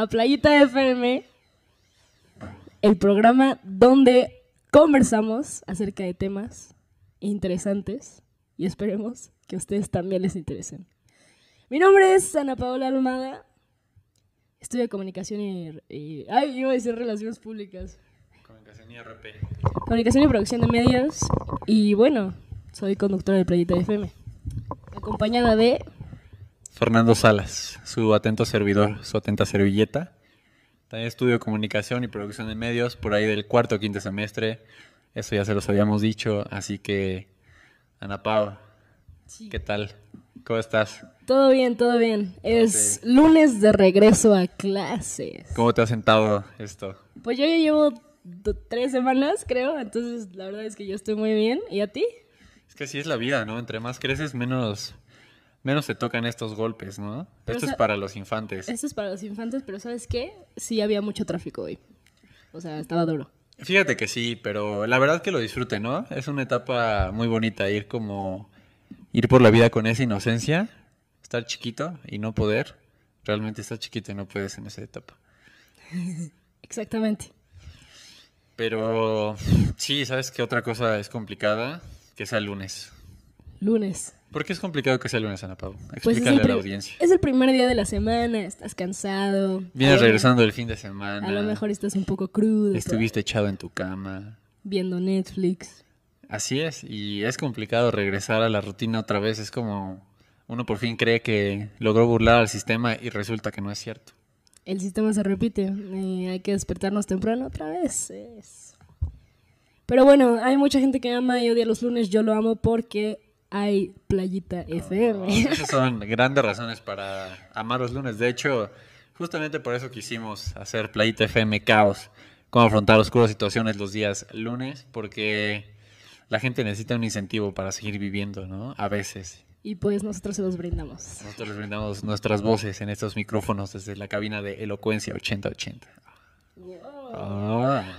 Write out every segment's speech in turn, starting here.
A Playita FM, el programa donde conversamos acerca de temas interesantes y esperemos que a ustedes también les interesen. Mi nombre es Ana Paola Almada, estudio comunicación y, y- ay, iba a decir relaciones públicas, Comunicación y RP. comunicación y producción de medios y bueno, soy conductora de Playita FM, acompañada de Fernando Salas, su atento servidor, su atenta servilleta. También estudio comunicación y producción de medios por ahí del cuarto o quinto semestre. Eso ya se los habíamos dicho, así que Ana Pau, ¿qué tal? ¿Cómo estás? Todo bien, todo bien. Es lunes de regreso a clases. ¿Cómo te ha sentado esto? Pues yo ya llevo tres semanas, creo, entonces la verdad es que yo estoy muy bien. ¿Y a ti? Es que así es la vida, ¿no? Entre más creces, menos, menos te tocan estos golpes, ¿no? Pero, Esto o es para los infantes. Esto es para los infantes, pero ¿sabes qué? Sí había mucho tráfico hoy. O sea, estaba duro. Fíjate que sí, pero la verdad que lo disfrute, ¿no? Es una etapa muy bonita ir como ir por la vida con esa inocencia, estar chiquito y no poder. Realmente estar chiquito y no puedes en esa etapa. Exactamente. Pero sí, ¿sabes qué otra cosa es complicada? Que sea el lunes. Lunes. ¿Por qué es complicado que sea el lunes, Ana Pau? Pues Explícale a la audiencia. es el primer día de la semana, estás cansado. Vienes regresando del fin de semana. A lo mejor estás un poco crudo. Estuviste echado en tu cama. Viendo Netflix. Así es, y es complicado regresar a la rutina otra vez. Es como uno por fin cree que logró burlar al sistema y resulta que no es cierto. El sistema se repite. y hay que despertarnos temprano otra vez. es- Pero bueno, hay mucha gente que ama y odia los lunes. Yo lo amo porque hay Playita FM. Esas son grandes razones para amar los lunes. De hecho, justamente por eso quisimos hacer Playita FM Caos, cómo afrontar oscuras situaciones los días lunes, porque la gente necesita un incentivo para seguir viviendo, ¿no? A veces. Y pues nosotros se los brindamos. Nosotros les brindamos nuestras voces en estos micrófonos desde la cabina de Elocuencia 8080. Ah.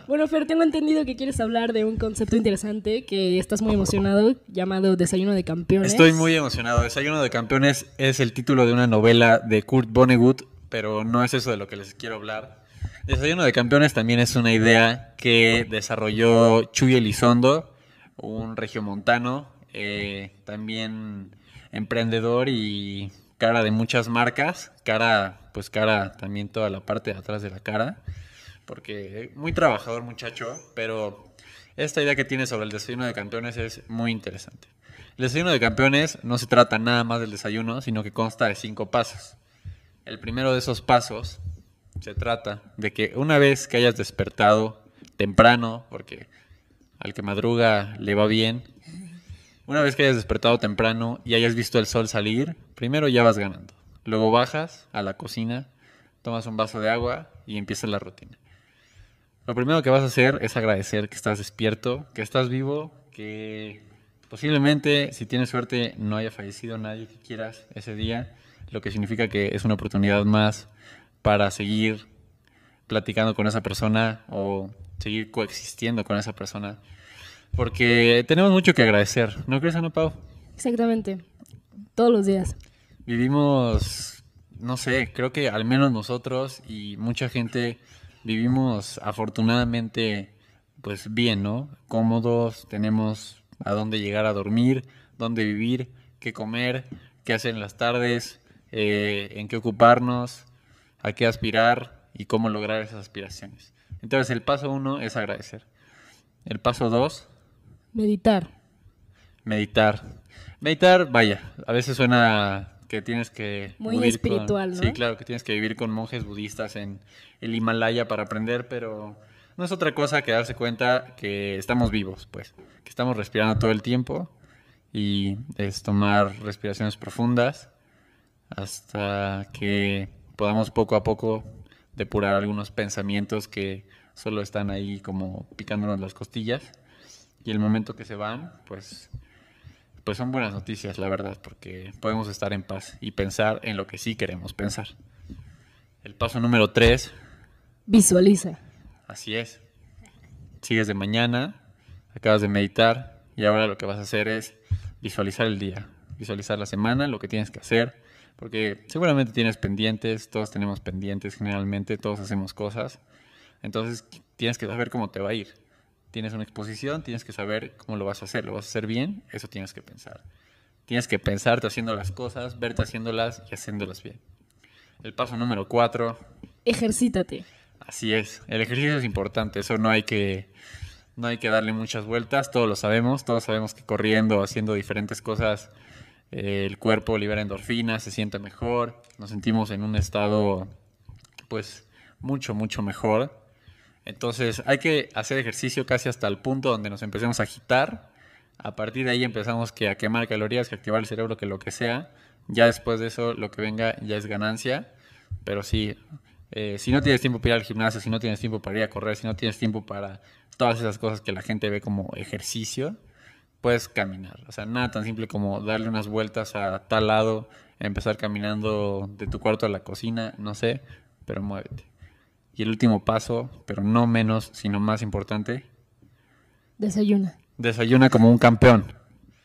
Bueno, Fer, tengo entendido que quieres hablar de un concepto interesante que estás muy emocionado, llamado Desayuno de Campeones. Estoy muy emocionado. Desayuno de Campeones es el título de una novela de Kurt Vonnegut, pero no es eso de lo que les quiero hablar. Desayuno de Campeones también es una idea que desarrolló Chuy Elizondo, un regiomontano, eh, también emprendedor y cara de muchas marcas, cara, pues cara también toda la parte de atrás de la cara, porque muy trabajador muchacho, pero esta idea que tiene sobre el desayuno de campeones es muy interesante. El desayuno de campeones no se trata nada más del desayuno, sino que consta de cinco pasos. El primero de esos pasos se trata de que una vez que hayas despertado temprano, porque al que madruga le va bien, una vez que hayas despertado temprano y hayas visto el sol salir, primero ya vas ganando. Luego bajas a la cocina, tomas un vaso de agua y empieza la rutina. Lo primero que vas a hacer es agradecer que estás despierto, que estás vivo, que posiblemente, si tienes suerte, no haya fallecido nadie que quieras ese día, lo que significa que es una oportunidad más para seguir platicando con esa persona o seguir coexistiendo con esa persona. Porque tenemos mucho que agradecer, ¿no crees, Ana Pau? Exactamente. Todos los días. Vivimos, no sé, creo que al menos nosotros y mucha gente vivimos afortunadamente pues bien, ¿no? Cómodos, tenemos a dónde llegar a dormir, dónde vivir, qué comer, qué hacer en las tardes, eh, en qué ocuparnos, a qué aspirar y cómo lograr esas aspiraciones. Entonces el paso uno es agradecer. El paso dos, Meditar. meditar. Meditar, vaya, a veces suena que tienes que... Muy con- espiritual, ¿no? Sí, claro, que tienes que vivir con monjes budistas en el Himalaya para aprender, pero no es otra cosa que darse cuenta que estamos vivos, pues, que estamos respirando todo el tiempo y es tomar respiraciones profundas hasta que podamos poco a poco depurar algunos pensamientos que solo están ahí como picándonos las costillas y el momento que se van, pues pues son buenas noticias, la verdad, porque podemos estar en paz y pensar en lo que sí queremos pensar. El paso número tres, Visualiza. así es. Sigues de mañana, acabas de meditar y ahora lo que vas a hacer es visualizar el día. visualizar la semana, lo que tienes que hacer, porque seguramente tienes pendientes, todos tenemos pendientes generalmente, todos hacemos cosas. Entonces tienes que saber cómo te va a ir. Tienes una exposición, tienes que saber cómo lo vas a hacer. ¿Lo vas a hacer bien? Eso tienes que pensar. Tienes que pensarte haciendo las cosas, verte haciéndolas y haciéndolas bien. El paso número cuatro. Ejercítate. Así es. El ejercicio es importante. Eso no hay que, no hay que darle muchas vueltas. Todos lo sabemos. Todos sabemos que corriendo, haciendo diferentes cosas, eh, el cuerpo libera endorfinas, se siente mejor. Nos sentimos en un estado, pues, mucho, mucho mejor. Entonces hay que hacer ejercicio casi hasta el punto donde nos empecemos a agitar. A partir de ahí empezamos que a quemar calorías, que activar el cerebro, que lo que sea. Ya después de eso lo que venga ya es ganancia. Pero sí, eh, si no tienes tiempo para ir al gimnasio, si no tienes tiempo para ir a correr, si no tienes tiempo para todas esas cosas que la gente ve como ejercicio, puedes caminar. O sea, nada tan simple como darle unas vueltas a tal lado, empezar caminando de tu cuarto a la cocina, no sé, pero muévete. Y el último paso, pero no menos, sino más importante, Desayuna. desayuna como un campeón.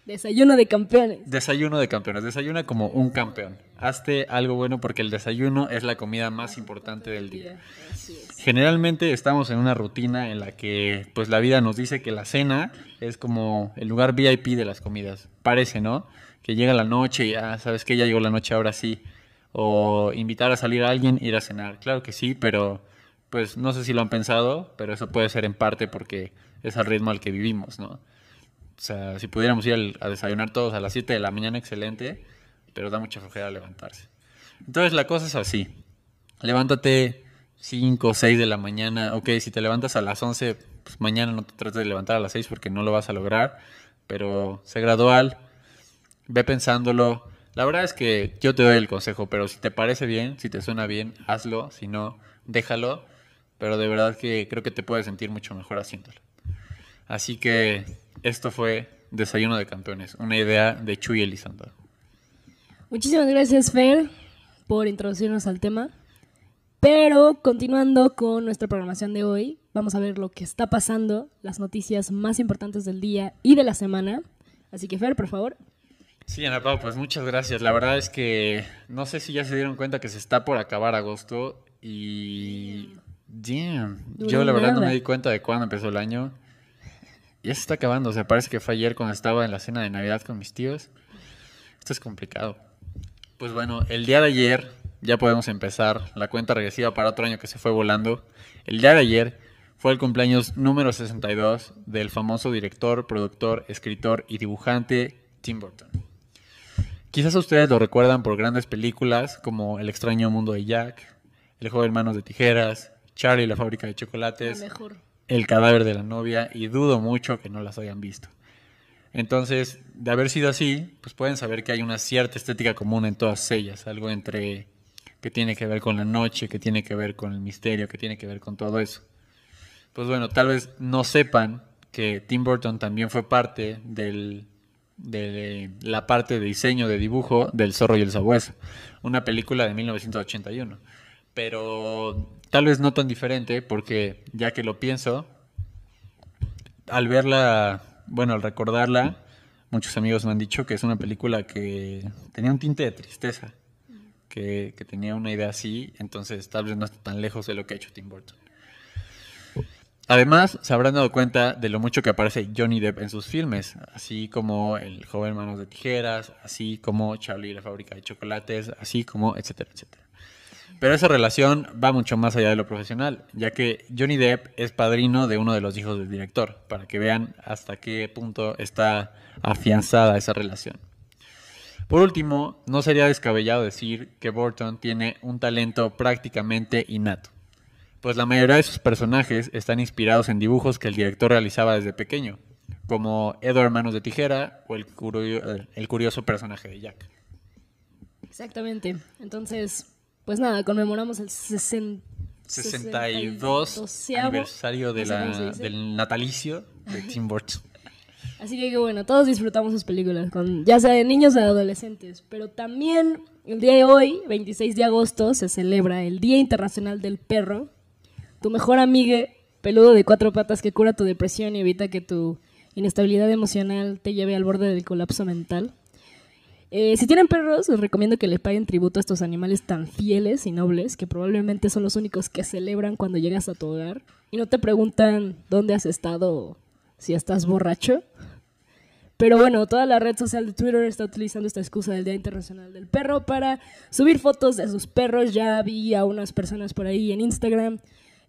Desayuno de campeones. Desayuno de campeones, desayuna como un campeón. Hazte algo bueno porque el desayuno es la comida más importante del día. Así es. Generalmente estamos en una rutina en la que pues la vida nos dice que la cena es como el lugar VIP de las comidas. Parece, ¿no? Que llega la noche y ya sabes que ya llegó la noche ahora sí. O invitar a salir a alguien, ir a cenar. Claro que sí, pero pues no sé si lo han pensado, pero eso puede ser en parte porque es al ritmo al que vivimos, ¿no? O sea, si pudiéramos ir a desayunar todos a las 7 de la mañana, excelente, pero da mucha flojera levantarse. Entonces la cosa es así. Levántate 5 o 6 de la mañana. Ok, si te levantas a las 11, pues mañana no te trates de levantar a las 6 porque no lo vas a lograr. Pero sé gradual, ve pensándolo. La verdad es que yo te doy el consejo, pero si te parece bien, si te suena bien, hazlo. Si no, déjalo. Pero de verdad que creo que te puedes sentir mucho mejor haciéndolo. Así que esto fue Desayuno de Campeones, una idea de Chuy Elizondo. Muchísimas gracias, Fer, por introducirnos al tema. Pero continuando con nuestra programación de hoy, vamos a ver lo que está pasando, las noticias más importantes del día y de la semana. Así que, Fer, por favor. Sí, Ana Pau, pues muchas gracias. La verdad es que no sé si ya se dieron cuenta que se está por acabar agosto y... Damn. Yo la verdad no me di cuenta de cuándo empezó el año. Ya se está acabando, o sea, parece que fue ayer cuando estaba en la cena de Navidad con mis tíos. Esto es complicado. Pues bueno, el día de ayer ya podemos empezar la cuenta regresiva para otro año que se fue volando. El día de ayer fue el cumpleaños número 62 del famoso director, productor, escritor y dibujante Tim Burton. Quizás ustedes lo recuerdan por grandes películas como El extraño mundo de Jack, El joven manos de tijeras, Charlie la fábrica de chocolates, mejor. El cadáver de la novia y dudo mucho que no las hayan visto. Entonces, de haber sido así, pues pueden saber que hay una cierta estética común en todas ellas, algo entre que tiene que ver con la noche, que tiene que ver con el misterio, que tiene que ver con todo eso. Pues bueno, tal vez no sepan que Tim Burton también fue parte del, de la parte de diseño de dibujo del Zorro y el Sabueso, una película de 1981. Pero tal vez no tan diferente porque ya que lo pienso, al verla, bueno, al recordarla, muchos amigos me han dicho que es una película que tenía un tinte de tristeza, que, tenía una idea así, entonces tal vez no está tan lejos de lo que ha hecho Tim Burton. Además, se habrán dado cuenta de lo mucho que aparece Johnny Depp en sus filmes, así como El joven manos de tijeras, así como Charlie y la fábrica de chocolates, así como etcétera, etcétera. Pero esa relación va mucho más allá de lo profesional, ya que Johnny Depp es padrino de uno de los hijos del director, para que vean hasta qué punto está afianzada esa relación. Por último, no sería descabellado decir que Burton tiene un talento prácticamente innato, pues la mayoría de sus personajes están inspirados en dibujos que el director realizaba desde pequeño, como Edward Manos de Tijera o el, el curioso personaje de Jack. Exactamente. Entonces, pues nada, conmemoramos el 60 62 62avo, aniversario de la, del natalicio de Tim Burton. Así que, que bueno, todos disfrutamos sus películas, con, ya sea de niños o de adolescentes. Pero también el día de hoy, 26 de agosto, se celebra el Día Internacional del Perro. Tu mejor amiga, peludo de cuatro patas que cura tu depresión y evita que tu inestabilidad emocional te lleve al borde del colapso mental. Eh, si tienen perros, les recomiendo que le paguen tributo a estos animales tan fieles y nobles que probablemente son los únicos que celebran cuando llegas a tu hogar y no te preguntan dónde has estado si estás borracho. Pero bueno, toda la red social de Twitter está utilizando esta excusa del Día Internacional del Perro para subir fotos de sus perros. Ya vi a unas personas por ahí en Instagram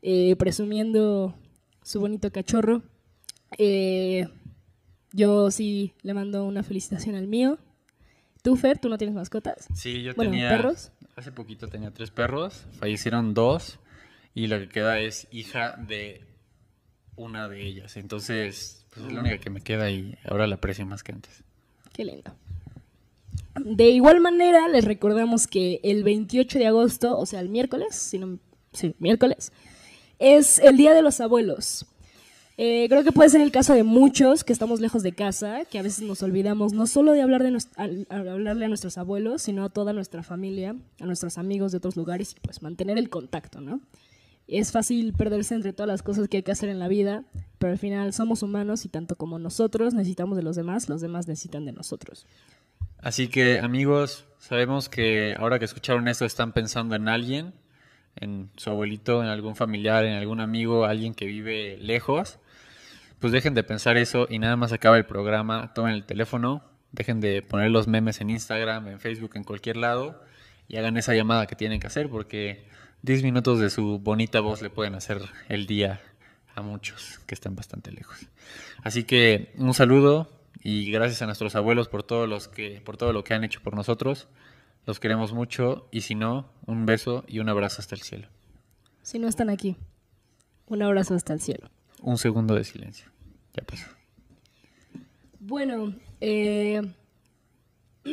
eh, presumiendo su bonito cachorro. Eh, yo sí le mando una felicitación al mío. ¿Tú, Fer, tú no tienes mascotas? Sí, yo Bueno, tenía. ¿perros? Hace poquito tenía tres perros, fallecieron dos y lo que queda es hija de una de ellas. Entonces, pues es la única que me queda y ahora la aprecio más que antes. Qué lindo. De igual manera, les recordamos que el 28 de agosto, o sea, el miércoles, si no, sí, miércoles, es el Día de los Abuelos. Eh, creo que puede ser el caso de muchos que estamos lejos de casa, que a veces nos olvidamos no solo de hablar de hablarle a nuestros abuelos, sino a toda nuestra familia, a nuestros amigos de otros lugares y pues mantener el contacto, ¿no? Es fácil perderse entre todas las cosas que hay que hacer en la vida, pero al final somos humanos y tanto como nosotros necesitamos de los demás, los demás necesitan de nosotros. Así que, amigos, sabemos que ahora que escucharon esto están pensando en alguien, en su abuelito, en algún familiar, en algún amigo, alguien que vive lejos. Pues dejen de pensar eso y nada más acaba el programa, tomen el teléfono, dejen de poner los memes en Instagram, en Facebook, en cualquier lado y hagan esa llamada que tienen que hacer porque 10 minutos de su bonita voz le pueden hacer el día a muchos que están bastante lejos. Así que un saludo y gracias a nuestros abuelos por los que, por todo lo que han hecho por nosotros. Los queremos mucho y si no, un beso y un abrazo hasta el cielo. Si no están aquí, un abrazo hasta el cielo. Un segundo de silencio. Ya pasó. Bueno, eh,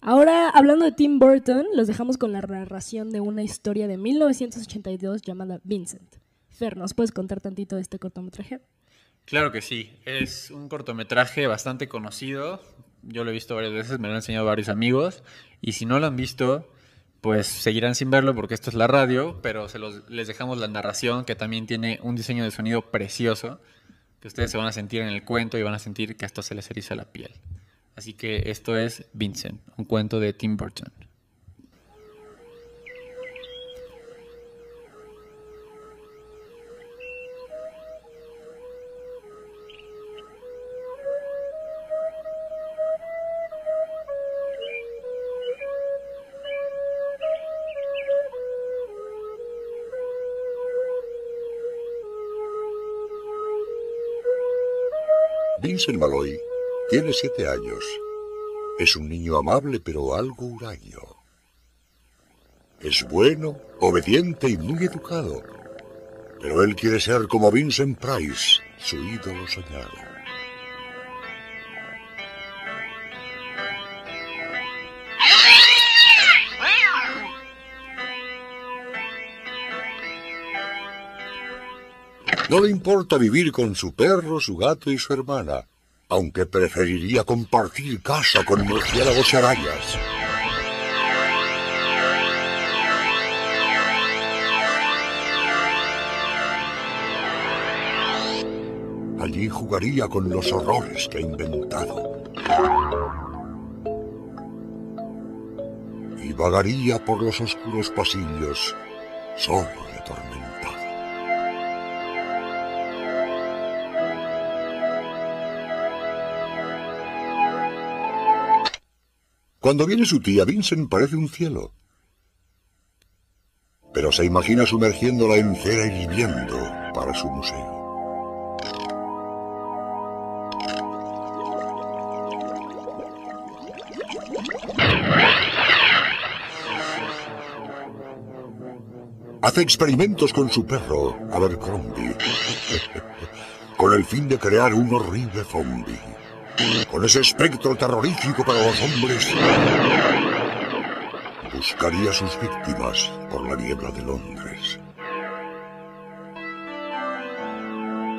ahora hablando de Tim Burton, los dejamos con la narración de una historia de 1982 llamada Vincent. Fer, ¿nos puedes contar tantito de este cortometraje? Claro que sí, es un cortometraje bastante conocido. Yo lo he visto varias veces, me lo han enseñado varios amigos. Y si no lo han visto, pues seguirán sin verlo porque esto es la radio, pero se los, les dejamos la narración que también tiene un diseño de sonido precioso, que ustedes se van a sentir en el cuento y van a sentir que hasta se les eriza la piel. Así que esto es Vincent, un cuento de Tim Burton. Vincent Malloy tiene siete años. Es un niño amable pero algo huraño. Es bueno, obediente y muy educado. Pero él quiere ser como Vincent Price, su ídolo soñado. No le importa vivir con su perro, su gato y su hermana, aunque preferiría compartir casa con murciélagos y arañas. Allí jugaría con los horrores que ha inventado. Y vagaría por los oscuros pasillos, solo y atormentado. Cuando viene su tía, Vincent parece un cielo. Pero se imagina sumergiéndola en cera hirviendo para su museo. Hace experimentos con su perro, Abercrombie, con el fin de crear un horrible zombie. Con ese espectro terrorífico para los hombres, buscaría sus víctimas por la niebla de Londres.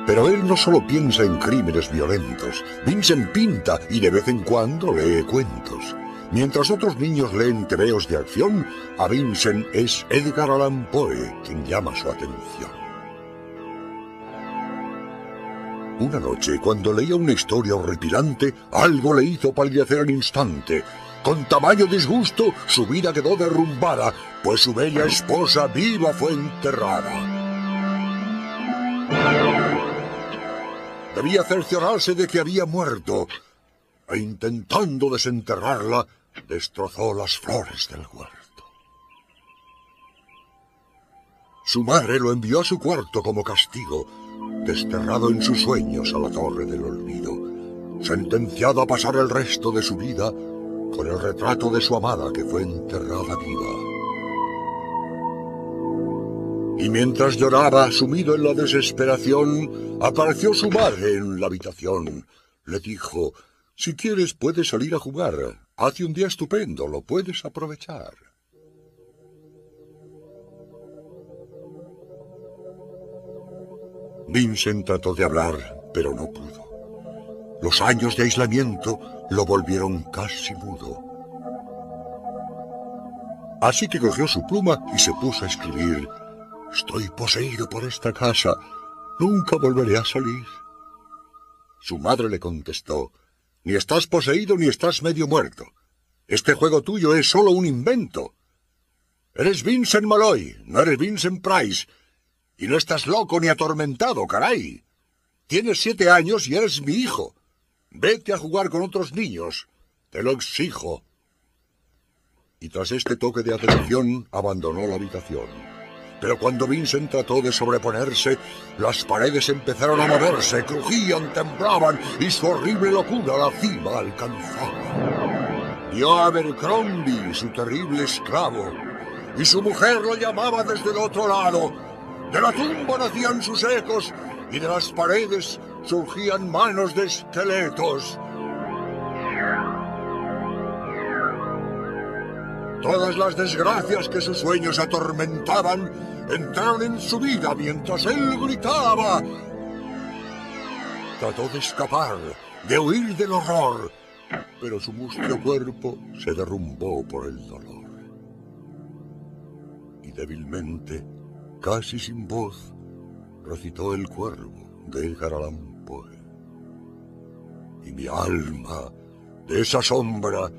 Pero él no solo piensa en crímenes violentos, Vincent pinta y de vez en cuando lee cuentos. Mientras otros niños leen tebeos de acción, a Vincent es Edgar Allan Poe quien llama su atención. Una noche, cuando leía una historia horripilante, algo le hizo palidecer al instante. Con tamaño disgusto, su vida quedó derrumbada, pues su bella esposa viva fue enterrada. Debía cerciorarse de que había muerto, e intentando desenterrarla, destrozó las flores del huerto. Su madre lo envió a su cuarto como castigo, desterrado en sus sueños a la torre del olvido, sentenciado a pasar el resto de su vida con el retrato de su amada que fue enterrada viva. Y mientras lloraba, sumido en la desesperación, apareció su madre en la habitación. Le dijo, si quieres puedes salir a jugar. Hace un día estupendo, lo puedes aprovechar. Vincent trató de hablar, pero no pudo. Los años de aislamiento lo volvieron casi mudo. Así que cogió su pluma y se puso a escribir. Estoy poseído por esta casa. Nunca volveré a salir. Su madre le contestó. Ni estás poseído ni estás medio muerto. Este juego tuyo es solo un invento. Eres Vincent Malloy, no eres Vincent Price, y no estás loco ni atormentado, caray. Tienes siete años y eres mi hijo. Vete a jugar con otros niños. Te lo exijo. Y tras este toque de atención, abandonó la habitación. Pero cuando Vincent trató de sobreponerse, las paredes empezaron a moverse, crujían, temblaban, y su horrible locura la cima alcanzaba. Vio a Abercrombie, su terrible esclavo, y su mujer lo llamaba desde el otro lado, de la tumba nacían sus ecos y de las paredes surgían manos de esqueletos. Todas las desgracias que sus sueños atormentaban entraron en su vida mientras él gritaba. Trató de escapar, de huir del horror, pero su mustio cuerpo se derrumbó por el dolor. Y débilmente casi sin voz, recitó el cuervo de Edgar Allan Poe. Y mi alma, de esa sombra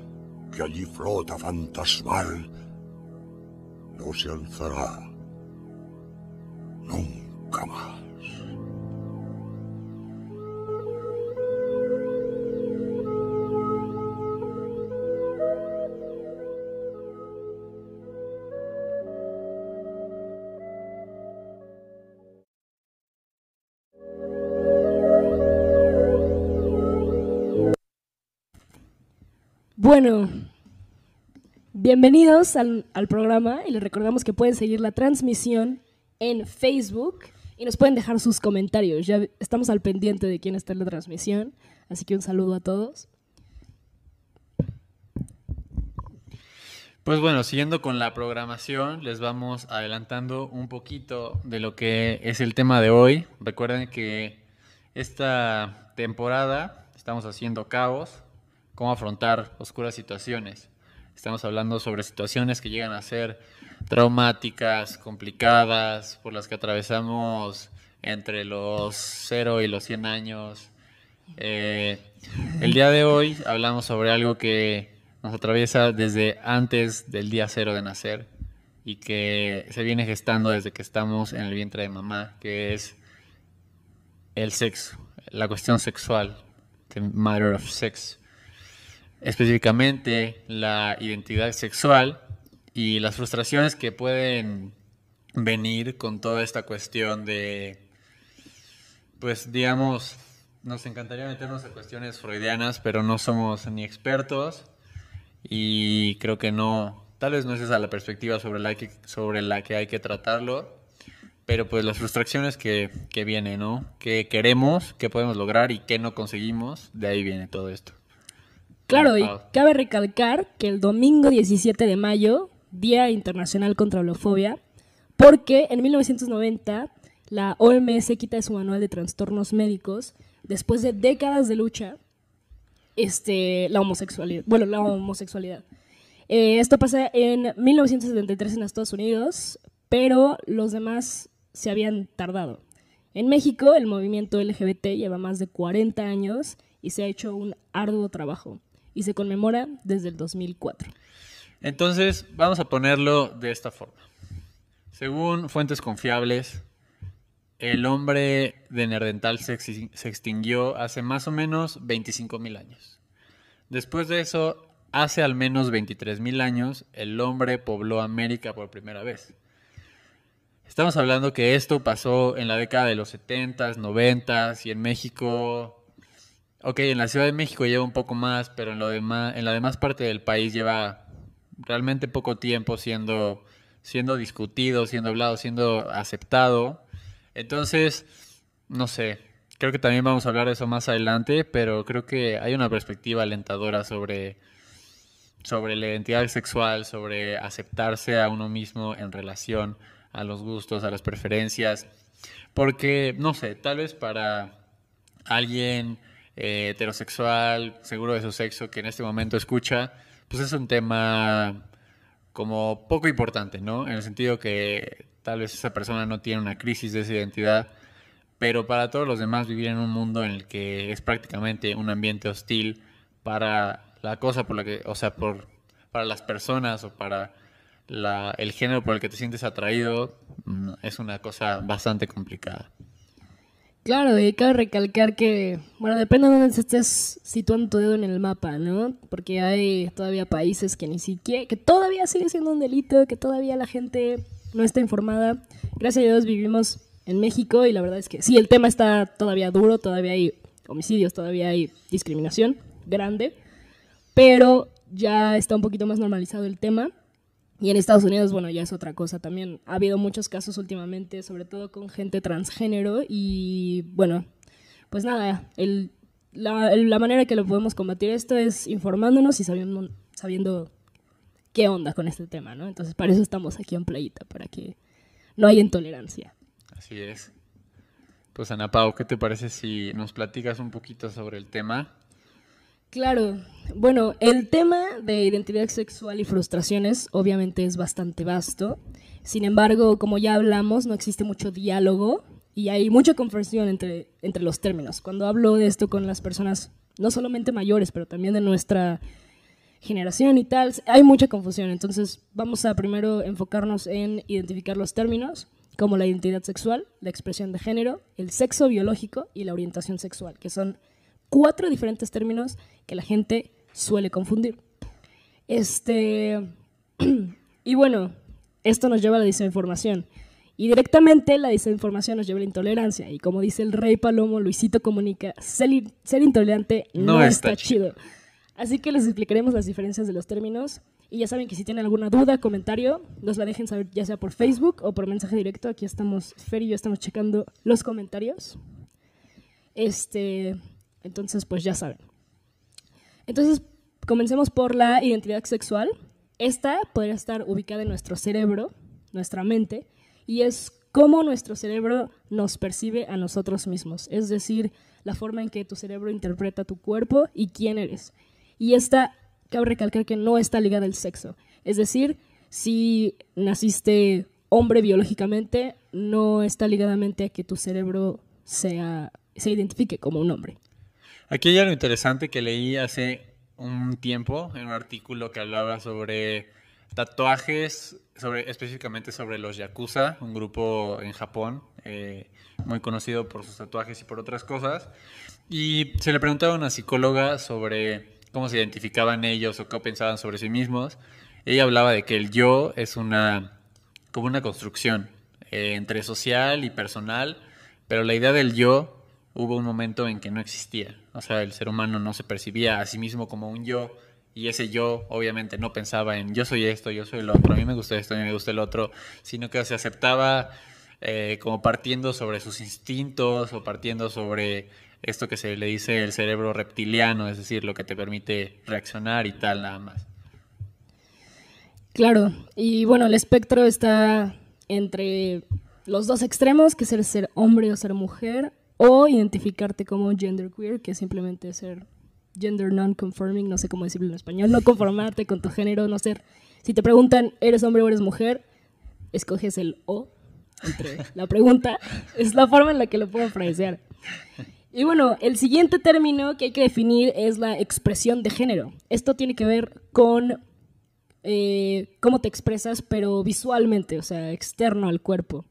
que allí flota fantasmal, no se alzará nunca más. Bueno, bienvenidos al, programa y les recordamos que pueden seguir la transmisión en Facebook y nos pueden dejar sus comentarios. Ya estamos al pendiente de quién está en la transmisión, así que un saludo a todos. Pues bueno, siguiendo con la programación, les vamos adelantando un poquito de lo que es el tema de hoy. Recuerden que esta temporada estamos haciendo caos, cómo afrontar oscuras situaciones. Estamos hablando sobre situaciones que llegan a ser traumáticas, complicadas, por las que atravesamos entre los 0 y los 100 años. Eh, el día de hoy hablamos sobre algo que nos atraviesa desde antes del día cero de nacer y que se viene gestando desde que estamos en el vientre de mamá, que es el sexo, la cuestión sexual, the matter of sex. Específicamente la identidad sexual y las frustraciones que pueden venir con toda esta cuestión de, pues digamos, nos encantaría meternos a cuestiones freudianas, pero no somos ni expertos y creo que no, tal vez no es esa la perspectiva sobre la que, sobre la que hay que tratarlo, pero pues las frustraciones que, que vienen, ¿no? Que queremos, que podemos lograr y que no conseguimos, de ahí viene todo esto. Claro, y cabe recalcar que el domingo 17 de mayo, Día Internacional contra la Homofobia, porque en 1990 la OMS quita de su manual de trastornos médicos, después de décadas de lucha, este, la homosexualidad. Bueno, la homosexualidad. Eh, esto pasa en 1973 en Estados Unidos, pero los demás se habían tardado. En México, el movimiento LGBT lleva más de 40 años y se ha hecho un arduo trabajo y se conmemora desde el 2004. Entonces, vamos a ponerlo de esta forma. Según fuentes confiables, el hombre de Nerdental se, extinguió hace más o menos 25.000 años. Después de eso, hace al menos 23.000 años, el hombre pobló América por primera vez. Estamos hablando que esto pasó en la década de los 70s, 90s y en México... Ok, en la Ciudad de México lleva un poco más, pero en, lo demás, en la demás parte del país lleva realmente poco tiempo siendo, siendo discutido, siendo hablado, siendo aceptado. Entonces, no sé, creo que también vamos a hablar de eso más adelante, pero creo que hay una perspectiva alentadora sobre, sobre la identidad sexual, sobre aceptarse a uno mismo en relación a los gustos, a las preferencias, porque, no sé, tal vez para alguien eh, heterosexual, seguro de su sexo, que en este momento escucha, pues es un tema como poco importante, ¿no? En el sentido que tal vez esa persona no tiene una crisis de esa identidad, pero para todos los demás vivir en un mundo en el que es prácticamente un ambiente hostil para la cosa por la que, o sea, por, para las personas o para la, el género por el que te sientes atraído, mm, es una cosa bastante complicada. Claro, y cabe recalcar que, bueno, depende de dónde estés situando tu dedo en el mapa, ¿no? Porque hay todavía países que ni siquiera, que todavía sigue siendo un delito, que todavía la gente no está informada. Gracias a Dios vivimos en México y la verdad es que sí, el tema está todavía duro, todavía hay homicidios, todavía hay discriminación grande, pero ya está un poquito más normalizado el tema. Y en Estados Unidos, bueno, ya es otra cosa también. Ha habido muchos casos últimamente, sobre todo con gente transgénero. Y bueno, pues nada, la manera que lo podemos combatir esto es informándonos y sabiendo, sabiendo qué onda con este tema, ¿no? Entonces, para eso estamos aquí en Playita, para que no haya intolerancia. Así es. Pues Ana Pau, ¿qué te parece si nos platicas un poquito sobre el tema? Claro, bueno, el tema de identidad sexual y frustraciones obviamente es bastante vasto. Sin embargo, como ya hablamos, no existe mucho diálogo y hay mucha confusión entre, entre los términos. Cuando hablo de esto con las personas, no solamente mayores, pero también de nuestra generación y tal, hay mucha confusión. Entonces, vamos a primero enfocarnos en identificar los términos, como la identidad sexual, la expresión de género, el sexo biológico y la orientación sexual, que son cuatro diferentes términos que la gente suele confundir. Este. y bueno, esto nos lleva a la desinformación. Y directamente la desinformación nos lleva a la intolerancia. Y como dice el rey Palomo, Luisito comunica, ser, ser intolerante no, No está, está chido. Así que les explicaremos las diferencias de los términos. Y ya saben que si tienen alguna duda, comentario, nos la dejen saber ya sea por Facebook o por mensaje directo. Aquí estamos, Fer y yo estamos checando los comentarios. Este, entonces, pues ya saben. Entonces, comencemos por la identidad sexual. Esta podría estar ubicada en nuestro cerebro, nuestra mente, y es cómo nuestro cerebro nos percibe a nosotros mismos, es decir, la forma en que tu cerebro interpreta tu cuerpo y quién eres. Y esta, cabe recalcar que no está ligada al sexo, es decir, si naciste hombre biológicamente, no está ligadamente a que tu cerebro sea, se identifique como un hombre. Aquí hay algo interesante que leí hace un tiempo en un artículo que hablaba sobre tatuajes, sobre, específicamente sobre los Yakuza, un grupo en Japón eh, muy conocido por sus tatuajes y por otras cosas. Y se le preguntaba a una psicóloga sobre cómo se identificaban ellos o qué pensaban sobre sí mismos. Ella hablaba de que el yo es una, como una construcción eh, entre social y personal, pero la idea del yo hubo un momento en que no existía. O sea, el ser humano no se percibía a sí mismo como un yo y ese yo obviamente no pensaba en yo soy esto, yo soy lo otro, a mí me gusta esto, a mí me gusta el otro, sino que se aceptaba eh, como partiendo sobre sus instintos o partiendo sobre esto que se le dice el cerebro reptiliano, es decir, lo que te permite reaccionar y tal, nada más. Claro, y bueno, el espectro está entre los dos extremos, que es el ser hombre o ser mujer, o identificarte como genderqueer, que es simplemente ser gender non-conforming, no sé cómo decirlo en español, no conformarte con tu género, no ser... Si te preguntan, ¿eres hombre o eres mujer? Escoges el O, entre la pregunta, es la forma en la que lo puedo apreciar. Y bueno, el siguiente término que hay que definir es la expresión de género. Esto tiene que ver con eh, cómo te expresas, pero visualmente, o sea, externo al cuerpo.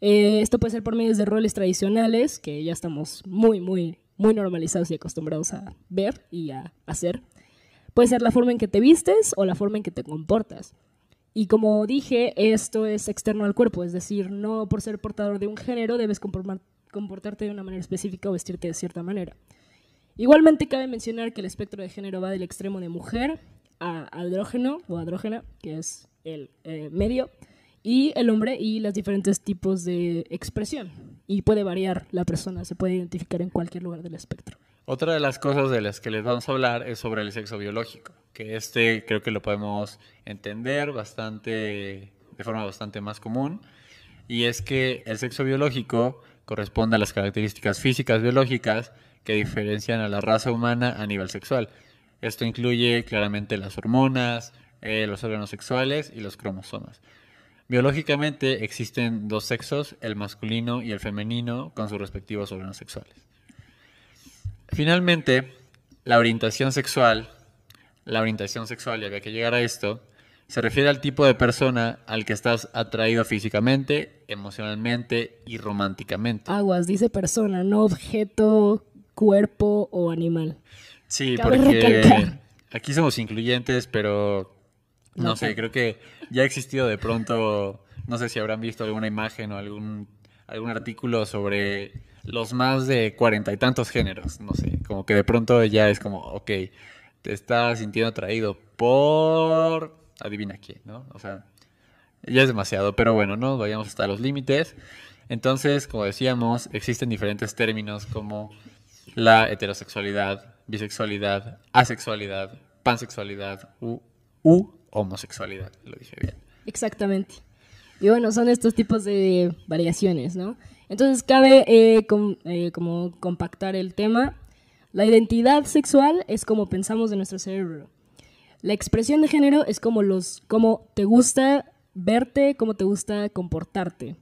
Eh, esto puede ser por medios de roles tradicionales, que ya estamos muy, muy, muy normalizados y acostumbrados a ver y a hacer. Puede ser la forma en que te vistes o la forma en que te comportas. Y como dije, esto es externo al cuerpo, es decir, no por ser portador de un género debes comportarte de una manera específica o vestirte de cierta manera. Igualmente cabe mencionar que el espectro de género va del extremo de mujer a andrógeno o andrógena, que es el eh, medio, y el hombre y los diferentes tipos de expresión. Y puede variar la persona, se puede identificar en cualquier lugar del espectro. Otra de las cosas de las que les vamos a hablar es sobre el sexo biológico, que este creo que lo podemos entender bastante, de forma bastante más común, y es que el sexo biológico corresponde a las características físicas biológicas que diferencian a la raza humana a nivel sexual. Esto incluye claramente las hormonas, eh, los órganos sexuales y los cromosomas. Biológicamente existen dos sexos, el masculino y el femenino, con sus respectivos órganos sexuales. Finalmente, la orientación sexual, la orientación sexual, y había que llegar a esto, se refiere al tipo de persona al que estás atraído físicamente, emocionalmente y románticamente. Aguas, dice persona, no objeto, cuerpo o animal. Sí, porque aquí somos incluyentes, pero no, sé, creo que ya ha existido de pronto, no sé si habrán visto alguna imagen o algún, algún artículo sobre los más de cuarenta y tantos géneros, no sé, como que de pronto ya es como, ok, te estás sintiendo atraído por, adivina quién, ¿no? O sea, ya es demasiado, pero bueno, no vayamos hasta los límites. Entonces, como decíamos, existen diferentes términos como la heterosexualidad, bisexualidad, asexualidad, pansexualidad u, u homosexualidad, lo dije bien. Exactamente. Y bueno, son estos tipos de variaciones, ¿no? Entonces cabe eh, eh, como compactar el tema. La identidad sexual es como pensamos de nuestro cerebro. La expresión de género es como los, cómo te gusta verte, cómo te gusta comportarte.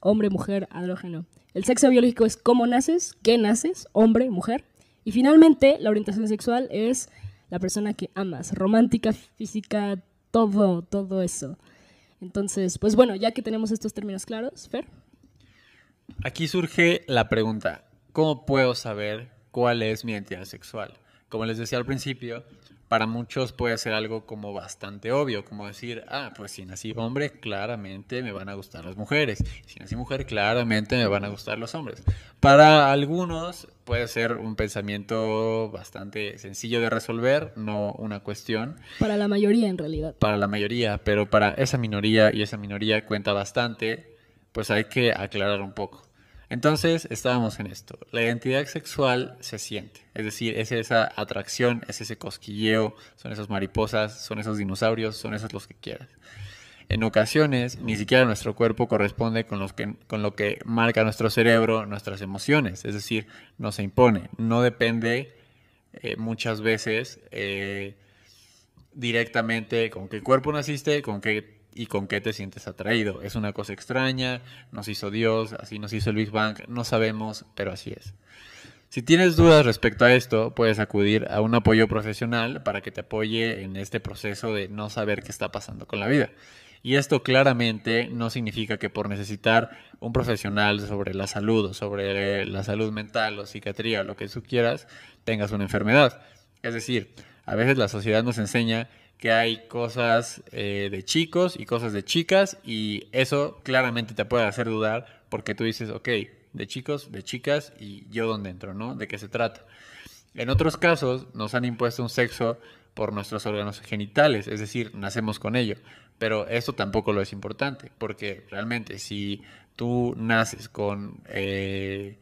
Hombre, mujer, andrógeno. El sexo biológico es cómo naces, qué naces, hombre, mujer. Y finalmente, la orientación sexual es la persona que amas, romántica, física, todo, todo eso. Entonces, pues bueno, ya que tenemos estos términos claros, Fer. Aquí surge la pregunta, ¿cómo puedo saber cuál es mi identidad sexual? Como les decía al principio, para muchos puede ser algo como bastante obvio, como decir, ah, pues si nací hombre, claramente me van a gustar las mujeres. Si nací mujer, claramente me van a gustar los hombres. Para algunos puede ser un pensamiento bastante sencillo de resolver, no una cuestión. Para la mayoría, en realidad. Para la mayoría, pero para esa minoría, y esa minoría cuenta bastante, pues hay que aclarar un poco. Entonces estábamos en esto. La identidad sexual se siente, es decir, es esa atracción, es ese cosquilleo, son esas mariposas, son esos dinosaurios, son esos los que quieras. En ocasiones, ni siquiera nuestro cuerpo corresponde con, lo que marca nuestro cerebro, nuestras emociones, es decir, no se impone, no depende eh, muchas veces eh, directamente con qué cuerpo naciste, con qué y con qué te sientes atraído. Es una cosa extraña, nos hizo Dios, así nos hizo el Big Bang, no sabemos, pero así es. Si tienes dudas respecto a esto, puedes acudir a un apoyo profesional para que te apoye en este proceso de no saber qué está pasando con la vida. Y esto claramente no significa que por necesitar un profesional sobre la salud o sobre la salud mental o psiquiatría o lo que tú quieras, tengas una enfermedad. Es decir, a veces la sociedad nos enseña que hay cosas eh, de chicos y cosas de chicas y eso claramente te puede hacer dudar porque tú dices, ok, de chicos, de chicas y yo dónde entro, ¿no? ¿De qué se trata? En otros casos nos han impuesto un sexo por nuestros órganos genitales, es decir, nacemos con ello, pero esto tampoco lo es importante porque realmente si tú naces con... Eh,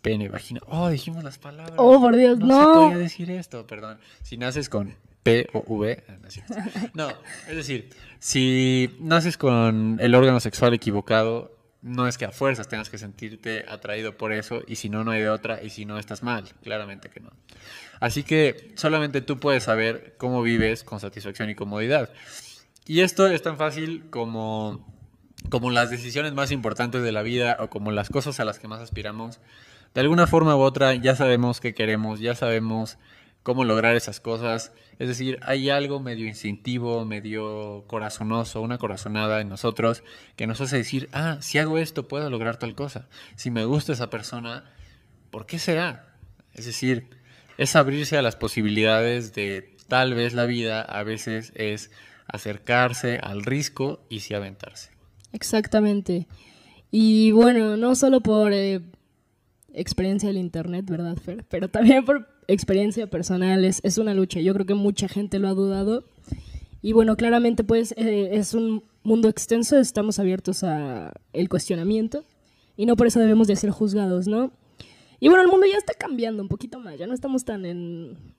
pene, vagina. Oh, dijimos las palabras. Oh, por Dios, no. No se podía decir esto, perdón. Si naces con P o V. Ah, no, es decir, si naces con el órgano sexual equivocado, no es que a fuerzas tengas que sentirte atraído por eso y si no, no hay de otra y si no, estás mal. Claramente que no. Así que solamente tú puedes saber cómo vives con satisfacción y comodidad. Y esto es tan fácil como como las decisiones más importantes de la vida o como las cosas a las que más aspiramos, de alguna forma u otra ya sabemos qué queremos, ya sabemos cómo lograr esas cosas. Es decir, hay algo medio instintivo, medio corazonoso, una corazonada en nosotros que nos hace decir, ah, si hago esto puedo lograr tal cosa. Si me gusta esa persona, ¿por qué será? Es decir, es abrirse a las posibilidades de tal vez la vida a veces es acercarse al riesgo y sí aventarse. Exactamente. Y bueno, no solo por eh, experiencia del Internet, ¿verdad, Fer? Pero también por experiencia personal. Es, es, una lucha. Yo creo que mucha gente lo ha dudado. Y bueno, claramente pues eh, es un mundo extenso. Estamos abiertos a el cuestionamiento. Y no por eso debemos de ser juzgados, ¿no? Y bueno, el mundo ya está cambiando un poquito más. Ya no estamos tan en...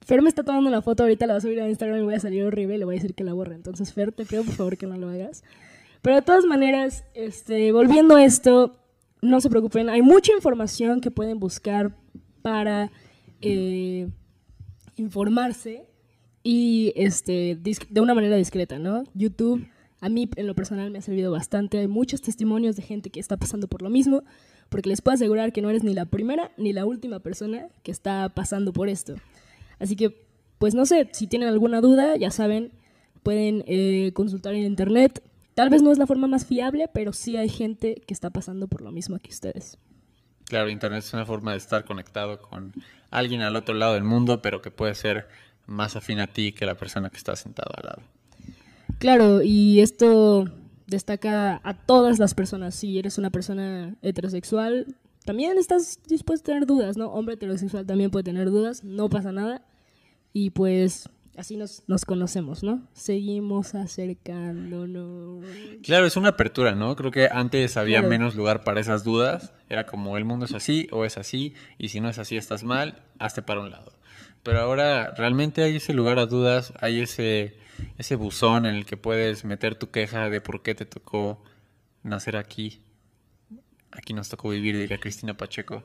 Fer me está tomando una foto ahorita, la va a subir a Instagram y voy a salir horrible y le voy a decir que la borre. Entonces, Fer, te pido por favor que no lo hagas. Pero de todas maneras, este, volviendo a esto, no se preocupen, hay mucha información que pueden buscar para eh, informarse y este, de una manera discreta, ¿no? YouTube a mí en lo personal me ha servido bastante, hay muchos testimonios de gente que está pasando por lo mismo, porque les puedo asegurar que no eres ni la primera ni la última persona que está pasando por esto. Así que, pues no sé, si tienen alguna duda, ya saben, pueden eh, consultar en internet, Tal vez no es la forma más fiable, pero sí hay gente que está pasando por lo mismo que ustedes. Claro, Internet es una forma de estar conectado con alguien al otro lado del mundo, pero que puede ser más afín a ti que la persona que está sentada al lado. Claro, y esto destaca a todas las personas. Si eres una persona heterosexual, también estás dispuesto a tener dudas, ¿no? Hombre heterosexual también puede tener dudas, no pasa nada. Y pues así nos, nos conocemos, ¿no? Seguimos acercándonos. Claro, es una apertura, ¿no? Creo que antes había menos lugar para esas dudas. Era como el mundo es así o es así, y si no es así estás mal, hazte para un lado. Pero ahora realmente hay ese lugar a dudas, hay ese, ese buzón en el que puedes meter tu queja de por qué te tocó nacer aquí. Aquí nos tocó vivir, diría Cristina Pacheco.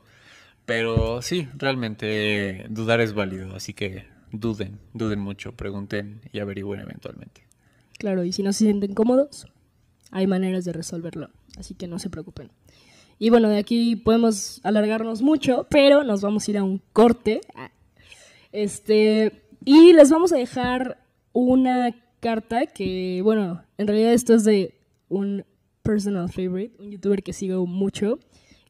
Pero sí, realmente dudar es válido, así que duden, duden mucho, pregunten y averigüen eventualmente. Claro, y si no se sienten cómodos, hay maneras de resolverlo, así que no se preocupen. Y bueno, de aquí podemos alargarnos mucho, pero nos vamos a ir a un corte. Este, y les vamos a dejar una carta que, bueno, en realidad esto es de un personal favorite, un youtuber que sigo mucho,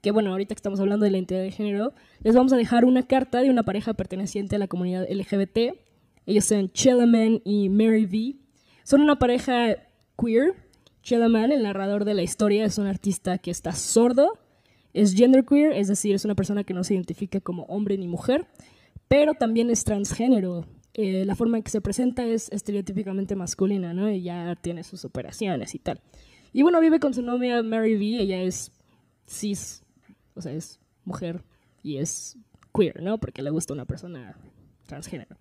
que bueno, ahorita que estamos hablando de la identidad de género, les vamos a dejar una carta de una pareja perteneciente a la comunidad LGBT. Ellos son Chellaman y Mary V. Son una pareja queer. Chellaman, el narrador de la historia, es un artista que está sordo, es genderqueer, es decir, es una persona que no se identifica como hombre ni mujer, pero también es transgénero. Eh, la forma en que se presenta es estereotípicamente masculina, ¿no? Y ya tiene sus operaciones y tal. Y bueno, vive con su novia Mary V, ella es cis o sea, es mujer y es queer, ¿no? Porque le gusta una persona transgénero.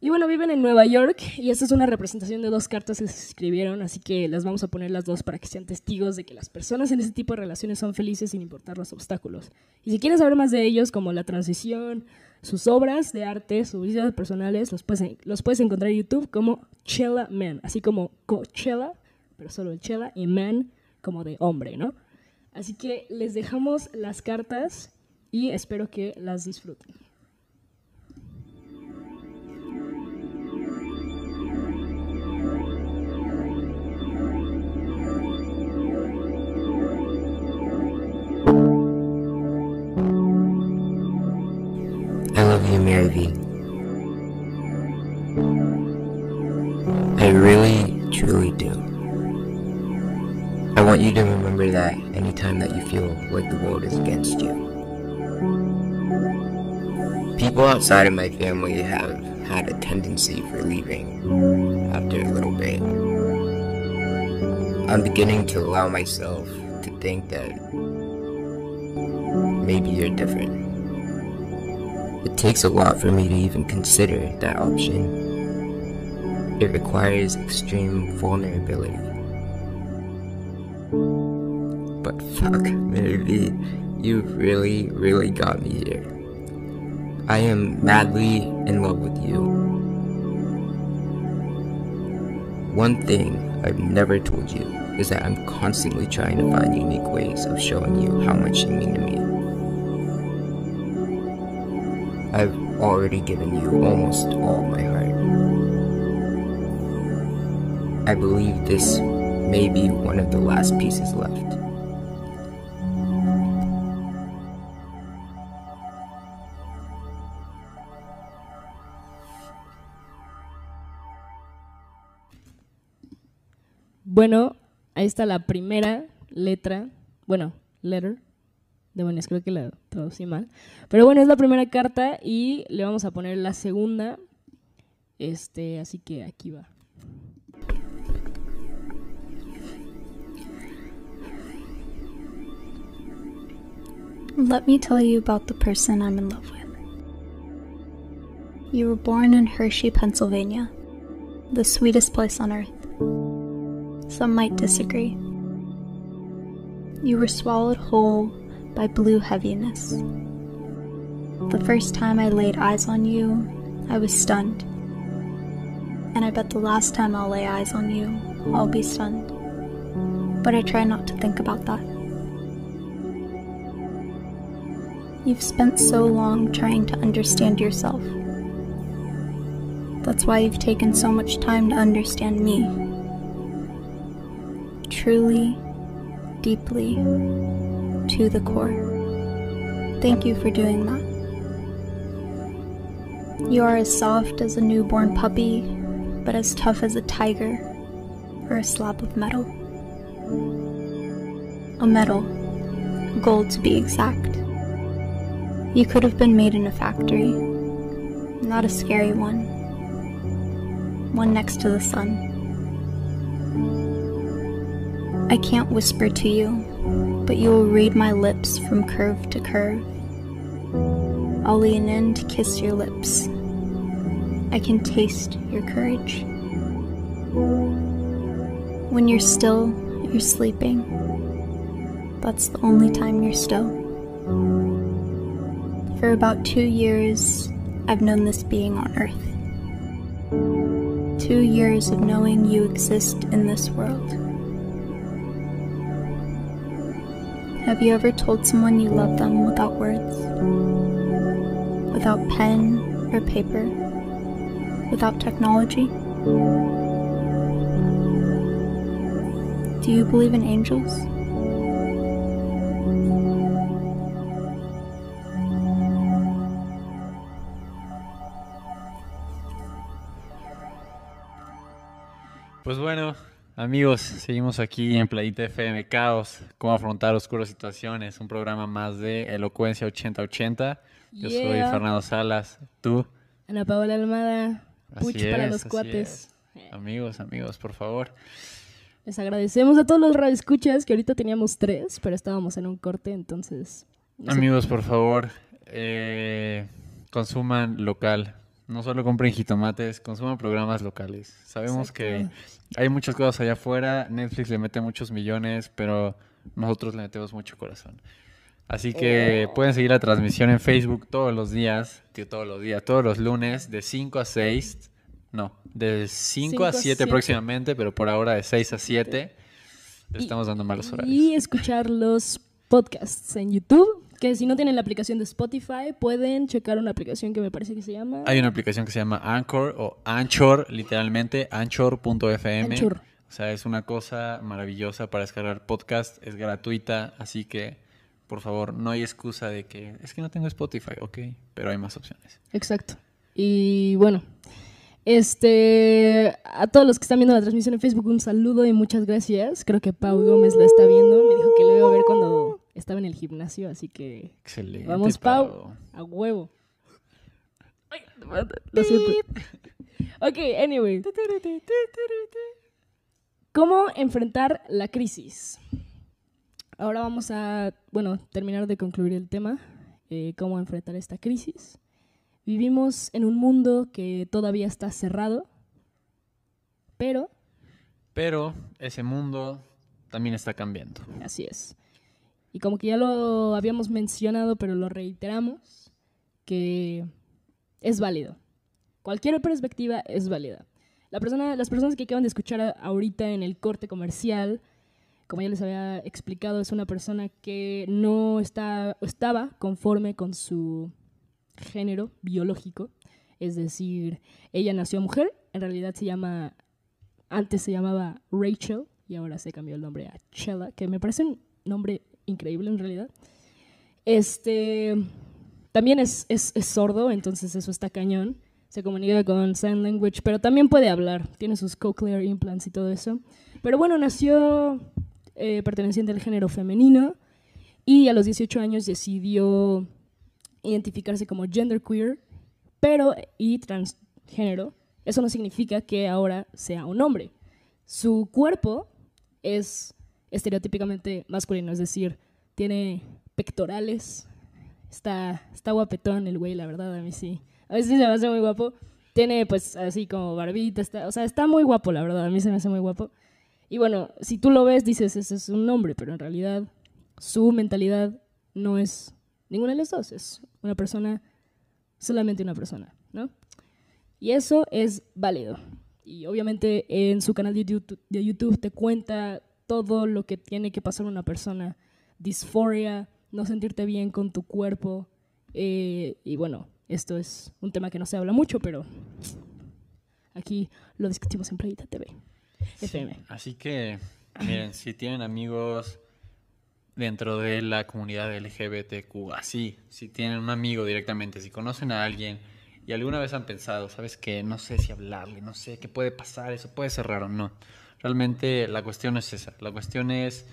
Y bueno, viven en Nueva York y esta es una representación de dos cartas que se escribieron, así que las vamos a poner las dos para que sean testigos de que las personas en ese tipo de relaciones son felices sin importar los obstáculos. Y si quieres saber más de ellos, como la transición, sus obras de arte, sus vidas personales, los puedes, los puedes encontrar en YouTube como Chella Man, así como Coachella, pero solo el Chella, y Man como de hombre, ¿no? Así que les dejamos las cartas y espero que las disfruten. I love you. I really, truly do. I want you to remember that anytime that you feel like the world is against you. People outside of my family have had a tendency for leaving after a little bit. I'm beginning to allow myself to think that maybe you're different. It takes a lot for me to even consider that option. It requires extreme vulnerability. Fuck, maybe you really, really got me here. I am madly in love with you. one thing I've never told you is that I'm constantly trying to find unique ways of showing you how much you mean to me. I've already given you almost all my heart. I believe this may be one of the last pieces left. Bueno, ahí está la primera letra, bueno, letter. Demonios, creo que la traducí mal. Pero bueno, es la primera carta y le vamos a poner la segunda. Este, así que aquí va. Let me tell you about the person I'm in love with. You were born in Hershey, Pennsylvania, the sweetest place on earth. Some might disagree. You were swallowed whole by blue heaviness. The first time I laid eyes on you, I was stunned. And I bet the last time I'll lay eyes on you, I'll be stunned. But I try not to think about that. You've spent so long trying to understand yourself. That's why you've taken so much time to understand me. Truly, deeply, to the core. Thank you for doing that. You are as soft as a newborn puppy, but as tough as a tiger or a slab of metal. A metal, gold to be exact. You could have been made in a factory, not a scary one, one next to the sun. I can't whisper to you, but you will read my lips from curve to curve. I'll lean in to kiss your lips. I can taste your courage. When you're still, you're sleeping. That's the only time you're still. For about two years, I've known this being on Earth. Two years of knowing you exist in this world. Have you ever told someone you love them without words? Without pen or paper? Without technology? Do you believe in angels? Pues bueno, amigos, seguimos aquí en Playita FM Caos, cómo afrontar oscuras situaciones, un programa más de Elocuencia 8080. Yo soy. Fernando Salas, tú. Ana Paola Almada, Así puch para es, los cuates. es. Amigos, amigos, por favor. Les agradecemos a todos los radioescuchas que ahorita teníamos tres, pero estábamos en un corte, entonces. no sé. Amigos, por favor, eh, consuman local. No solo compren jitomates, consuman programas locales. Sabemos que hay muchas cosas allá afuera. Netflix le mete muchos millones, pero nosotros le metemos mucho corazón. Así que pueden seguir la transmisión en Facebook todos los días, tío, todos los días, todos los lunes, de 5 a 6. No, de 5 Cinco a a 7 siete. próximamente, pero por ahora de 6 a 7. Le Y- estamos dando malos horarios. Y escuchar los podcasts en YouTube, que si no tienen la aplicación de Spotify, pueden checar una aplicación que me parece que se llama Hay una aplicación que se llama Anchor o Anchor, literalmente, anchor.fm. Anchor. O sea, es una cosa maravillosa para descargar podcast, es gratuita, así que, por favor, no hay excusa de que es que no tengo Spotify, ok, pero hay más opciones. Exacto. Y bueno, este a todos los que están viendo la transmisión en Facebook, un saludo y muchas gracias. Creo que Pau Gómez la está viendo. Me dijo que lo iba a ver cuando estaba en el gimnasio, así que Excelente. vamos, Pau, a huevo. Ay, lo siento. Ok, anyway. ¿Cómo enfrentar la crisis? Ahora vamos a, bueno, terminar de concluir el tema. eh, cómo enfrentar esta crisis. Vivimos en un mundo que todavía está cerrado, pero Pero ese mundo también está cambiando. así es. Y como que ya lo habíamos mencionado, pero lo reiteramos, que es válido. Cualquier perspectiva es válida. La persona, las personas que acaban de escuchar ahorita en el corte comercial, como ya les había explicado, es una persona que no está, estaba conforme con su género biológico. Es decir, ella nació mujer, en realidad se llama, antes se llamaba Rachel y ahora se cambió el nombre a Chella, que me parece un nombre increíble en realidad. Este, también es, es, sordo, entonces eso está cañón. Se comunica con sign language, pero también puede hablar. Tiene sus cochlear implants y todo eso. Pero bueno, nació eh, perteneciente al género femenino y a los 18 años decidió identificarse como genderqueer, pero y transgénero. Eso no significa que ahora sea un hombre. Su cuerpo es estereotípicamente masculino, es decir, tiene pectorales, está, está guapetón el güey, la verdad, a mí sí. A veces se me hace muy guapo. Tiene pues así como barbita, está, o sea, está muy guapo, la verdad, a mí se me hace muy guapo. Y bueno, si tú lo ves, dices, ese es un hombre, pero en realidad su mentalidad no es ninguna de las dos, es una persona, solamente una persona, ¿no? Y eso es válido. Y obviamente en su canal de YouTube, de YouTube te cuenta todo lo que tiene que pasar una persona, disforia, no sentirte bien con tu cuerpo. eh, y bueno, esto es un tema que no se habla mucho, pero aquí lo discutimos en Playita TV. FM. Así que, miren, si tienen amigos dentro de la comunidad LGBTQ, así, si tienen un amigo directamente, si conocen a alguien y alguna vez han pensado, ¿sabes qué? No sé si hablarle, no sé qué puede pasar, eso puede ser raro, no. Realmente la cuestión es esa, la cuestión es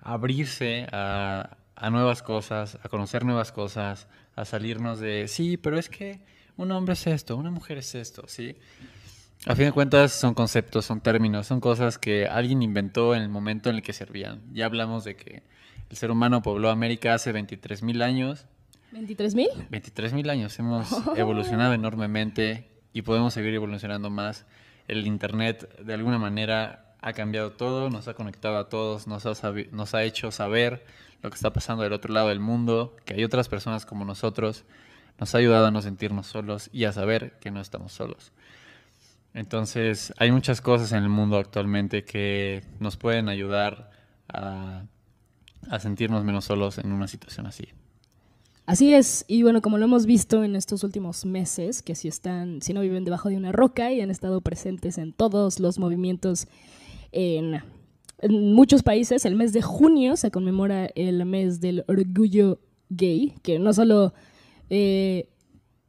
abrirse a, a nuevas cosas, a conocer nuevas cosas, a salirnos de, sí, pero es que un hombre es esto, una mujer es esto, ¿sí? A fin de cuentas son conceptos, son términos, son cosas que alguien inventó en el momento en el que servían. Ya hablamos de que el ser humano pobló América hace 23.000 años. ¿23 mil? 23.000 años hemos evolucionado enormemente y podemos seguir evolucionando más. El Internet de alguna manera ha cambiado todo, nos ha conectado a todos, nos ha, hecho saber lo que está pasando del otro lado del mundo, que hay otras personas como nosotros, nos ha ayudado a no sentirnos solos y a saber que no estamos solos. Entonces, hay muchas cosas en el mundo actualmente que nos pueden ayudar a sentirnos menos solos en una situación así. Así es, y bueno, como lo hemos visto en estos últimos meses, que si están, si no viven debajo de una roca y han estado presentes en todos los movimientos en, muchos países, el mes de junio se conmemora el mes del orgullo gay, que no solo eh,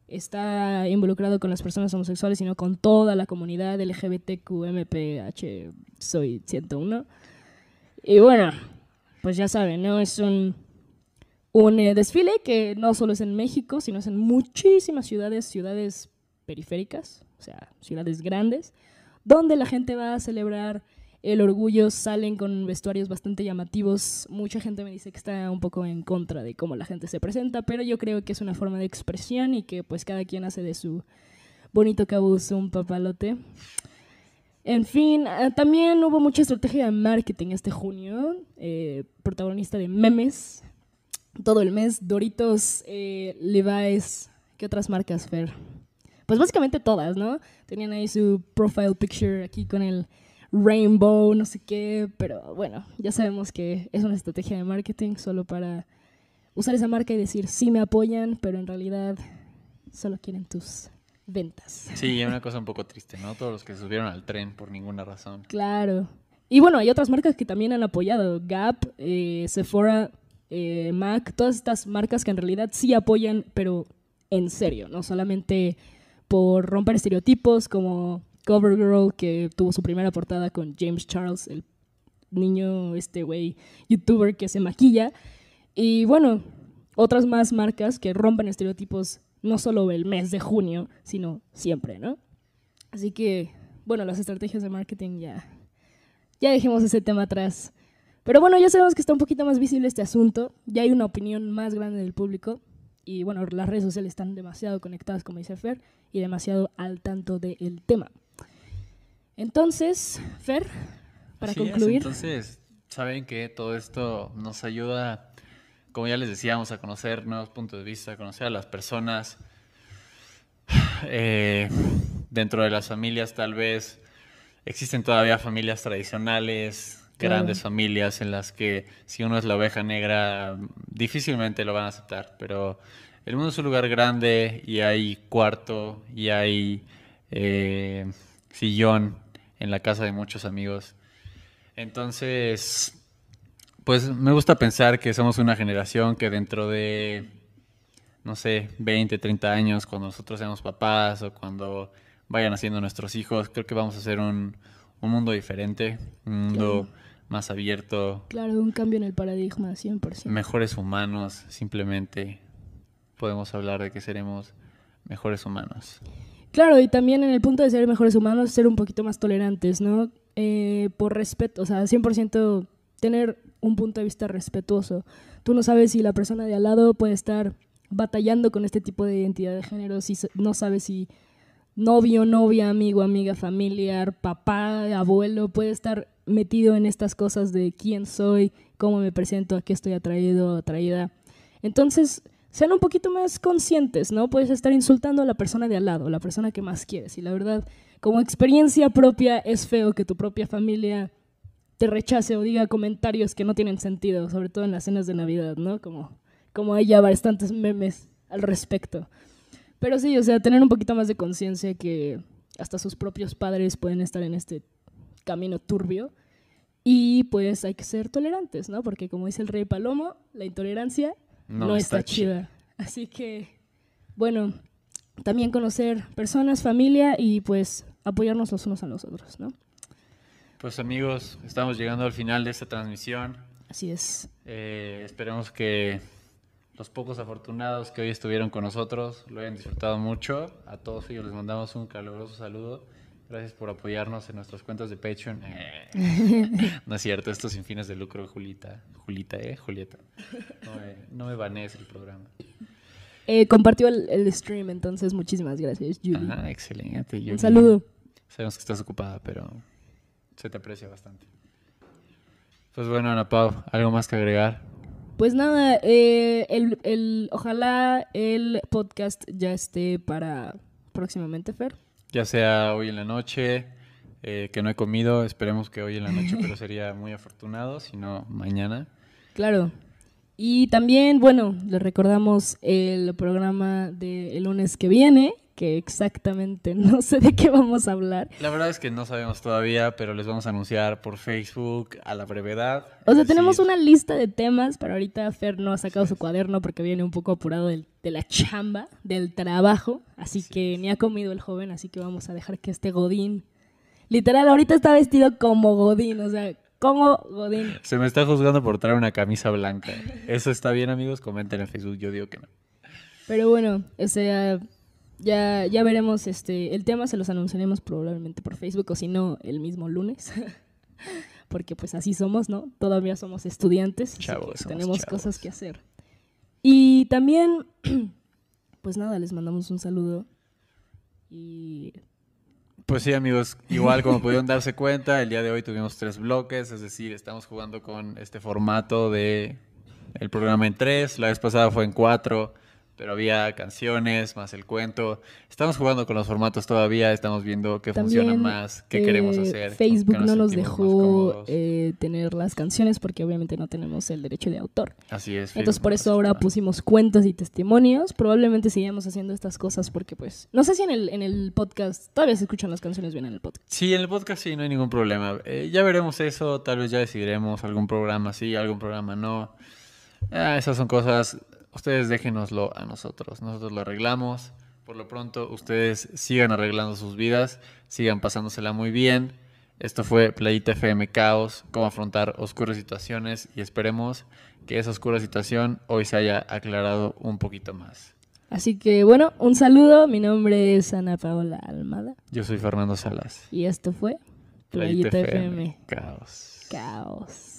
está involucrado con las personas homosexuales, sino con toda la comunidad LGBTQMPH, soy 101. Y bueno, pues ya saben, ¿no? Es un un eh, desfile que no solo es en México, sino es en muchísimas ciudades, ciudades periféricas, o sea, ciudades grandes, donde la gente va a celebrar el orgullo, salen con vestuarios bastante llamativos. Mucha gente me dice que está un poco en contra de cómo la gente se presenta, pero yo creo que es una forma de expresión y que pues cada quien hace de su bonito cabuz un papalote. En fin, ah, también hubo mucha estrategia de marketing este junio, eh, protagonista de memes, todo el mes. Doritos, eh, Levi's, ¿qué otras marcas, Fer? Pues básicamente todas, ¿no? Tenían ahí su profile picture aquí con el rainbow, no sé qué, pero bueno, ya sabemos que es una estrategia de marketing solo para usar esa marca y decir, sí me apoyan, pero en realidad solo quieren tus ventas. Sí, una cosa un poco triste, ¿no? Todos los que se subieron al tren por ninguna razón. Claro. Y bueno, hay otras marcas que también han apoyado. Gap, eh, Sephora, eh, Mac, todas estas marcas que en realidad sí apoyan, pero en serio, no solamente por romper estereotipos como CoverGirl, que tuvo su primera portada con James Charles, el niño, este güey, youtuber que se maquilla. Y bueno, otras más marcas que rompen estereotipos no solo el mes de junio, sino siempre, ¿no? Así que, bueno, las estrategias de marketing ya, ya dejemos ese tema atrás. Pero bueno, ya sabemos que está un poquito más visible este asunto, ya hay una opinión más grande del público. Y bueno, las redes sociales están demasiado conectadas, como dice Fer, y demasiado al tanto del tema. Entonces, Fer, para Así es, concluir, entonces, saben que todo esto nos ayuda, como ya les decíamos, a conocer nuevos puntos de vista, a conocer a las personas eh, dentro de las familias tal vez. Existen todavía familias tradicionales, grandes familias en las que si uno es la oveja negra difícilmente lo van a aceptar, pero el mundo es un lugar grande y hay cuarto y hay eh, sillón en la casa de muchos amigos. Entonces, pues me gusta pensar que somos una generación que dentro de, no sé, 20, 30 años, cuando nosotros seamos papás o cuando vayan haciendo nuestros hijos, creo que vamos a hacer un, un mundo diferente, un mundo más abierto, Claro, un cambio en el paradigma, 100%. mejores humanos, simplemente podemos hablar de que seremos mejores humanos. Claro, y también en el punto de ser mejores humanos, ser un poquito más tolerantes, ¿no? Eh, por respeto, o sea, 100% tener un punto de vista respetuoso. Tú no sabes si la persona de al lado puede estar batallando con este tipo de identidad de género, si no sabes si novio, novia, amigo, amiga, familiar, papá, abuelo, puede estar metido en estas cosas de quién soy, cómo me presento, a qué estoy atraído atraída. Entonces, sean un poquito más conscientes, ¿no? Puedes estar insultando a la persona de al lado, la persona que más quieres. Y la verdad, como experiencia propia, es feo que tu propia familia te rechace o diga comentarios que no tienen sentido, sobre todo en las cenas de Navidad, ¿no? Como, como hay ya bastantes memes al respecto. Pero sí, o sea, tener un poquito más de conciencia que hasta sus propios padres pueden estar en este camino turbio. Y pues hay que ser tolerantes, ¿no? Porque como dice el rey Palomo, la intolerancia no, está, chida. Así que, bueno, también conocer personas, familia y pues apoyarnos los unos a los otros, ¿no? Pues amigos, estamos llegando al final de esta transmisión. Así es. Eh, esperemos que los pocos afortunados que hoy estuvieron con nosotros lo hayan disfrutado mucho. A todos ellos les mandamos un caluroso saludo. Gracias por apoyarnos en nuestras cuentas de Patreon. Eh, no es cierto, esto sin fines de lucro, Julita. Julita, ¿eh? Julieta. No me, no me banees el programa. Eh, compartió el, el stream, entonces muchísimas gracias, Julie. Ajá, excelente. Yuri. Un saludo. Sabemos que estás ocupada, pero se te aprecia bastante. Pues bueno, Ana Pau, ¿algo más que agregar? Pues nada, eh, el, el- ojalá el podcast ya esté para próximamente, Fer. Ya sea hoy en la noche, eh, que no he comido, esperemos que hoy en la noche, pero sería muy afortunado, si no mañana. Claro. Y también, bueno, les recordamos el programa del lunes que viene, que exactamente no sé de qué vamos a hablar. La verdad es que no sabemos todavía, pero les vamos a anunciar por Facebook a la brevedad. O sea, tenemos una lista de temas, pero ahorita Fer no ha sacado su cuaderno porque viene un poco apurado del- de la chamba, del trabajo, así que ni ha comido el joven, así que vamos a dejar que este Godín, literal, ahorita está vestido como Godín, o sea, como Godín. Se me está juzgando por traer una camisa blanca. ¿Eso está bien, amigos? Comenten en Facebook, yo digo que no. Pero bueno, o sea, ya, ya veremos, este, el tema se los anunciaremos probablemente por Facebook o si no, el mismo lunes. Porque pues así somos, ¿no? Todavía somos estudiantes, así Chavos, que tenemos chavos. cosas que hacer. Y también, pues nada, les mandamos un saludo. Y Pues sí, amigos, igual como pudieron darse cuenta, el día de hoy tuvimos tres bloques, es decir, estamos jugando con este formato de el programa en tres, la vez pasada fue en cuatro, pero había canciones más el cuento. Estamos jugando con los formatos todavía, estamos viendo qué funciona más, qué eh, queremos hacer. con Facebook no nos dejó eh, tener las canciones porque obviamente no tenemos el derecho de autor. Así es. Entonces por eso ahora pusimos cuentas y testimonios. Probablemente sigamos haciendo estas cosas porque pues no sé si en el, en el podcast todavía se escuchan las canciones bien en el podcast. Sí, en el podcast sí, no hay ningún problema. Eh, ya veremos eso, tal vez ya decidiremos algún programa sí, algún programa no. Ah, esas son cosas, ustedes déjenoslo a nosotros, nosotros lo arreglamos. Por lo pronto, ustedes sigan arreglando sus vidas, sigan pasándosela muy bien. Esto fue Playita FM Caos, cómo afrontar oscuras situaciones y esperemos que esa oscura situación hoy se haya aclarado un poquito más. Así que bueno, un saludo. Mi nombre es Ana Paola Almada Yo soy Fernando Salas. y esto fue Playita Playita FM FM. Caos. Caos.